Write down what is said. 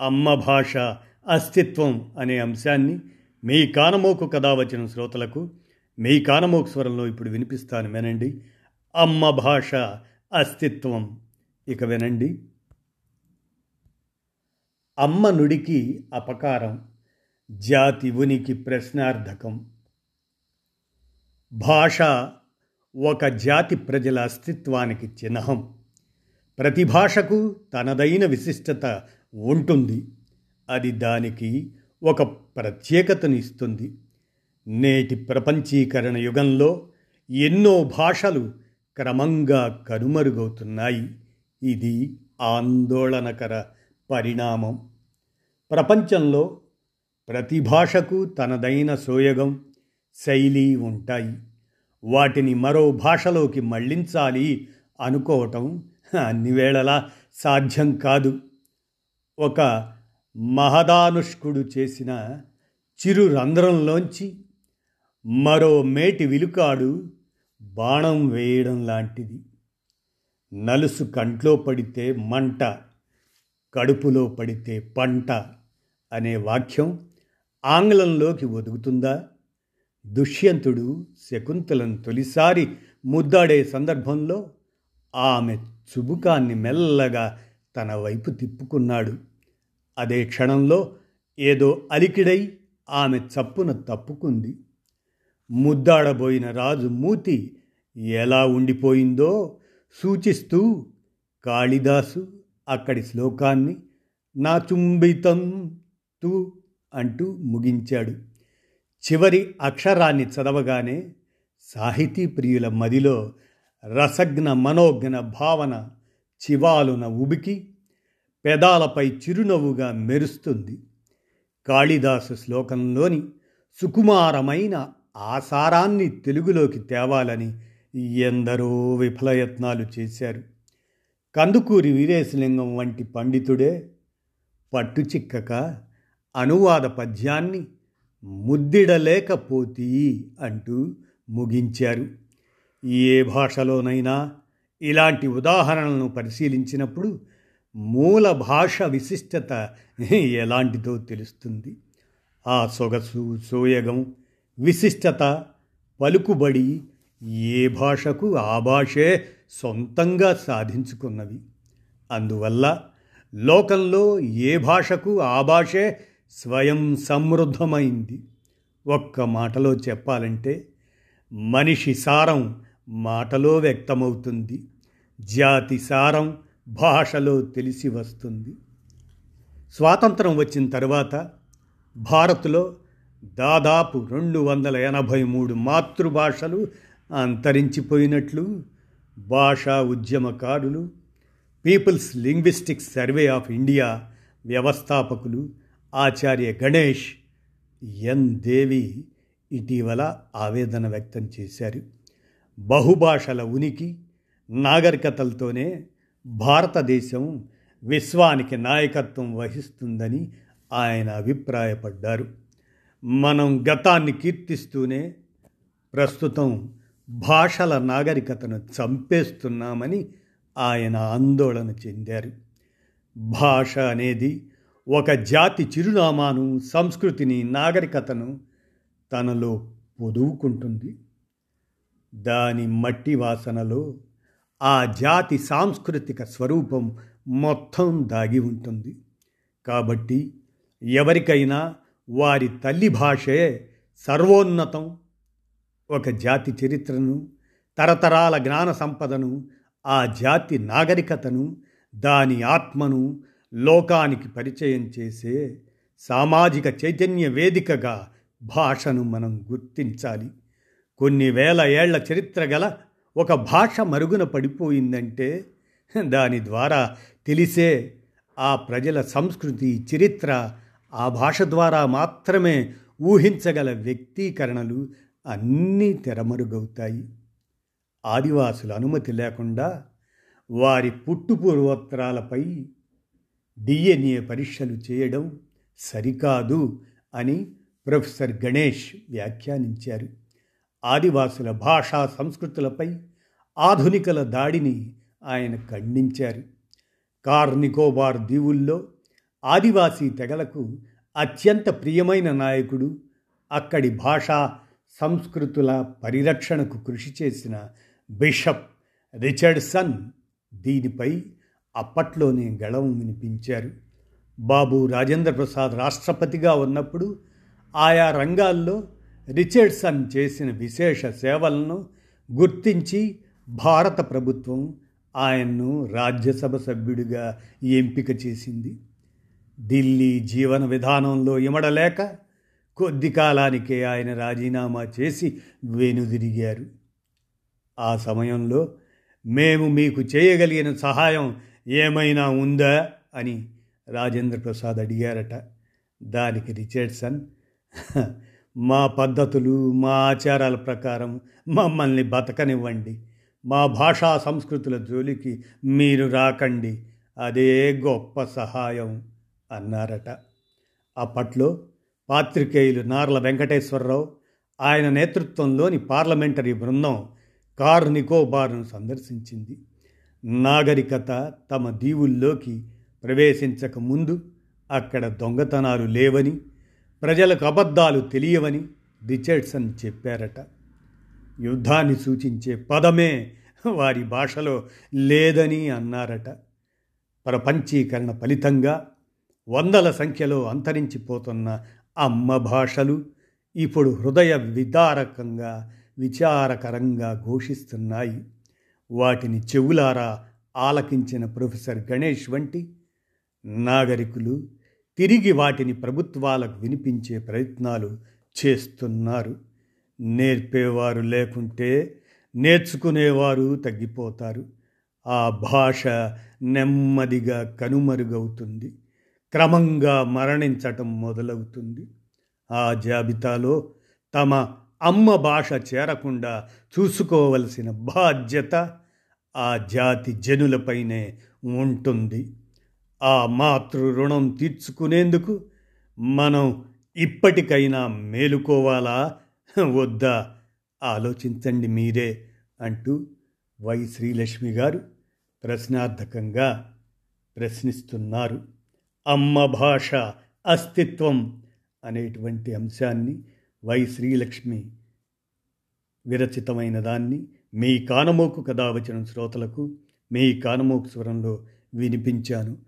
అమ్మ భాష అస్తిత్వం అనే అంశాన్ని మీ కానమోకు కథ వచ్చిన శ్రోతలకు మీ కానమోకు స్వరంలో ఇప్పుడు వినిపిస్తాను వినండి. అమ్మ భాష అస్తిత్వం. ఇక వినండి. అమ్మ నుడికి అపకారం జాతి ఉనికి ప్రశ్నార్థకం. భాష ఒక జాతి ప్రజల అస్తిత్వానికి చిహ్నం. ప్రతి భాషకు తనదైన విశిష్టత ఉంటుంది. అది దానికి ఒక ప్రత్యేకతను ఇస్తుంది నేటి ప్రపంచీకరణ యుగంలో ఎన్నో భాషలు క్రమంగా కనుమరుగవుతున్నాయి. ఇది ఆందోళనకర పరిణామం. ప్రపంచంలో ప్రతి భాషకు తనదైన సోయగం శైలి ఉంటాయి. వాటిని మరో భాషలోకి మళ్ళించాలి అనుకోవటం అన్ని వేళలా సాధ్యం కాదు. ఒక మహదానుష్కుడు చేసిన చిరు రంధ్రంలోంచి మరో మేటి విలుకాడు బాణం వేయడం లాంటిది. నలుసు కంట్లో పడితే మంట కడుపులో పడితే పంట అనే వాక్యం ఆంగ్లంలోకి ఒదుగుతుందా? దుష్యంతుడు శకుంతలను తొలిసారి ముద్దాడే సందర్భంలో ఆమె చుబుకాన్ని మెల్లగా తన వైపు తిప్పుకున్నాడు. అదే క్షణంలో ఏదో అలికిడై ఆమె చప్పున తప్పుకుంది. ముద్దాడబోయిన రాజు మూతి ఎలా ఉండిపోయిందో సూచిస్తూ కాళిదాసు అక్కడి శ్లోకాన్ని నా చుంబితం తూ అంటూ ముగించాడు. చివరి అక్షరాన్ని చదవగానే సాహితీ ప్రియుల మదిలో రసజ్ఞ మనోజ్ఞ భావన చివాలున ఉబికి పెదాలపై చిరునవ్వుగా మెరుస్తుంది. కాళిదాసు శ్లోకంలోని సుకుమారమైన ఆసారాన్ని తెలుగులోకి తేవాలని ఎందరో విఫలయత్నాలు చేశారు. కందుకూరి వీరేశలింగం వంటి పండితుడే పట్టుచిక్కక అనువాద పద్యాన్ని ముద్దిడలేకపోతీ అంటూ ముగించారు. ఏ భాషలోనైనా ఇలాంటి ఉదాహరణలను పరిశీలించినప్పుడు మూల భాష విశిష్టత ఎలాంటిదో తెలుస్తుంది. ఆ సొగసు సోయగం విశిష్టత పలుకుబడి ఏ భాషకు ఆ భాషే సొంతంగా సాధించుకున్నవి. అందువల్ల లోకంలో ఏ భాషకు ఆ భాషే స్వయం సమృద్ధమైంది. ఒక్క మాటలో చెప్పాలంటే మనిషి సారం మాటలో వ్యక్తమవుతుంది. జాతి సారం భాషలో తెలిసి వస్తుంది. స్వాతంత్రం వచ్చిన తర్వాత భారత్లో దాదాపు రెండు వందల ఎనభై మూడు మాతృభాషలు అంతరించిపోయినట్లు భాషా ఉద్యమకారులు people's linguistic survey of India వ్యవస్థాపకులు ఆచార్య గణేష్ ఎన్ దేవి ఇటీవల ఆవేదన వ్యక్తం చేశారు. బహుభాషల ఉనికి నాగరికతలతోనే భారతదేశం విశ్వానికి నాయకత్వం వహిస్తుందని ఆయన అభిప్రాయపడ్డారు. మనం గతాన్ని కీర్తిస్తూనే ప్రస్తుతం భాషల నాగరికతను చంపేస్తున్నామని ఆయన ఆందోళన చెందారు. భాష అనేది ఒక జాతి చిరునామాను సంస్కృతిని నాగరికతను తనలో పొదువుకుంటుంది. దాని మట్టి వాసనలో ఆ జాతి సాంస్కృతిక స్వరూపం మొత్తం దాగి ఉంటుంది. కాబట్టి ఎవరికైనా వారి తల్లి భాషే సర్వోన్నతం. ఒక జాతి చరిత్రను తరతరాల జ్ఞాన సంపదను ఆ జాతి నాగరికతను దాని ఆత్మను లోకానికి పరిచయం చేసే సామాజిక చైతన్య వేదికగా భాషను మనం గుర్తించాలి. కొన్ని వేల ఏళ్ళ చరిత్ర గల ఒక భాష మరుగున పడిపోయిందంటే దాని ద్వారా తెలిసే ఆ ప్రజల సంస్కృతి చరిత్ర ఆ భాష ద్వారా మాత్రమే ఊహించగల వ్యక్తీకరణలు అన్నీ తెరమరుగవుతాయి. ఆదివాసుల అనుమతి లేకుండా వారి పుట్టుపూర్వోత్తరాలపై డిఎన్ఏ పరీక్షలు చేయడం సరికాదు అని ప్రొఫెసర్ గణేష్ వ్యాఖ్యానించారు. ఆదివాసుల భాషా సంస్కృతులపై ఆధునికల దాడిని ఆయన ఖండించారు. కార్నికోబార్ దీవుల్లో ఆదివాసీ తెగలకు అత్యంత ప్రియమైన నాయకుడు అక్కడి భాషా సంస్కృతుల పరిరక్షణకు కృషి చేసిన బిషప్ రిచర్డ్సన్ దీనిపై అప్పట్లోనే గళం వినిపించారు. బాబు రాజేంద్ర ప్రసాద్ రాష్ట్రపతిగా ఉన్నప్పుడు ఆయా రంగాల్లో రిచర్డ్సన్ చేసిన విశేష సేవలను గుర్తించి భారత ప్రభుత్వం ఆయన్ను రాజ్యసభ సభ్యుడిగా ఎంపిక చేసింది. ఢిల్లీ జీవన విధానంలో ఇమడలేక కొద్ది కాలానికే ఆయన రాజీనామా చేసి వెనుదిరిగారు. ఆ సమయంలో మేము మీకు చేయగలిగిన సహాయం ఏమైనా ఉందా? అని రాజేంద్ర ప్రసాద్ అడిగారట. దానికి రిచర్డ్సన్ మా పద్ధతులు మా ఆచారాల ప్రకారం మమ్మల్ని బతకనివ్వండి. మా భాషా సంస్కృతుల జోలికి మీరు రాకండి. అదే గొప్ప సహాయం అన్నారట. అప్పట్లో పాత్రికేయులు నార్ల వెంకటేశ్వరరావు ఆయన నేతృత్వంలోని పార్లమెంటరీ బృందం కార్ నికోబార్ను సందర్శించింది. నాగరికత తమ దీవుల్లోకి ప్రవేశించక ముందు అక్కడ దొంగతనాలు లేవని ప్రజలకు అబద్ధాలు తెలియవని రిచర్డ్సన్ చెప్పారట. యుద్ధాన్ని సూచించే పదమే వారి భాషలో లేదని అన్నారట. ప్రపంచీకరణ ఫలితంగా వందల సంఖ్యలో అంతరించిపోతున్న అమ్మ భాషలు ఇప్పుడు హృదయ విదారకంగా విచారకరంగా ఘోషిస్తున్నాయి. వాటిని చెవులారా ఆలకించిన ప్రొఫెసర్ గణేష్ వంటి నాగరికులు తిరిగి వాటిని ప్రభుత్వాలకు వినిపించే ప్రయత్నాలు చేస్తున్నారు. నేర్పేవారు లేకుంటే నేర్చుకునేవారు తగ్గిపోతారు. ఆ భాష నెమ్మదిగా కనుమరుగవుతుంది. క్రమంగా మరణించటం మొదలవుతుంది. ఆ జాబితాలో తమ అమ్మ భాష చేరకుండా చూసుకోవలసిన బాధ్యత ఆ జాతి జనులపైనే ఉంటుంది. ఆ మాతృ రుణం తీర్చుకునేందుకు మనం ఇప్పటికైనా మేలుకోవాలా? వద్దా? ఆలోచించండి మీరే అంటూ వై శ్రీలక్ష్మి గారు ప్రశ్నార్థకంగా ప్రశ్నిస్తున్నారు. అమ్మ భాష అస్తిత్వం అనేటువంటి అంశాన్ని వై శ్రీలక్ష్మి విరచితమైన దాన్ని మీ కానమోకు కథ వచ్చిన శ్రోతలకు మీ కానమోకు స్వరంలో వినిపించాను.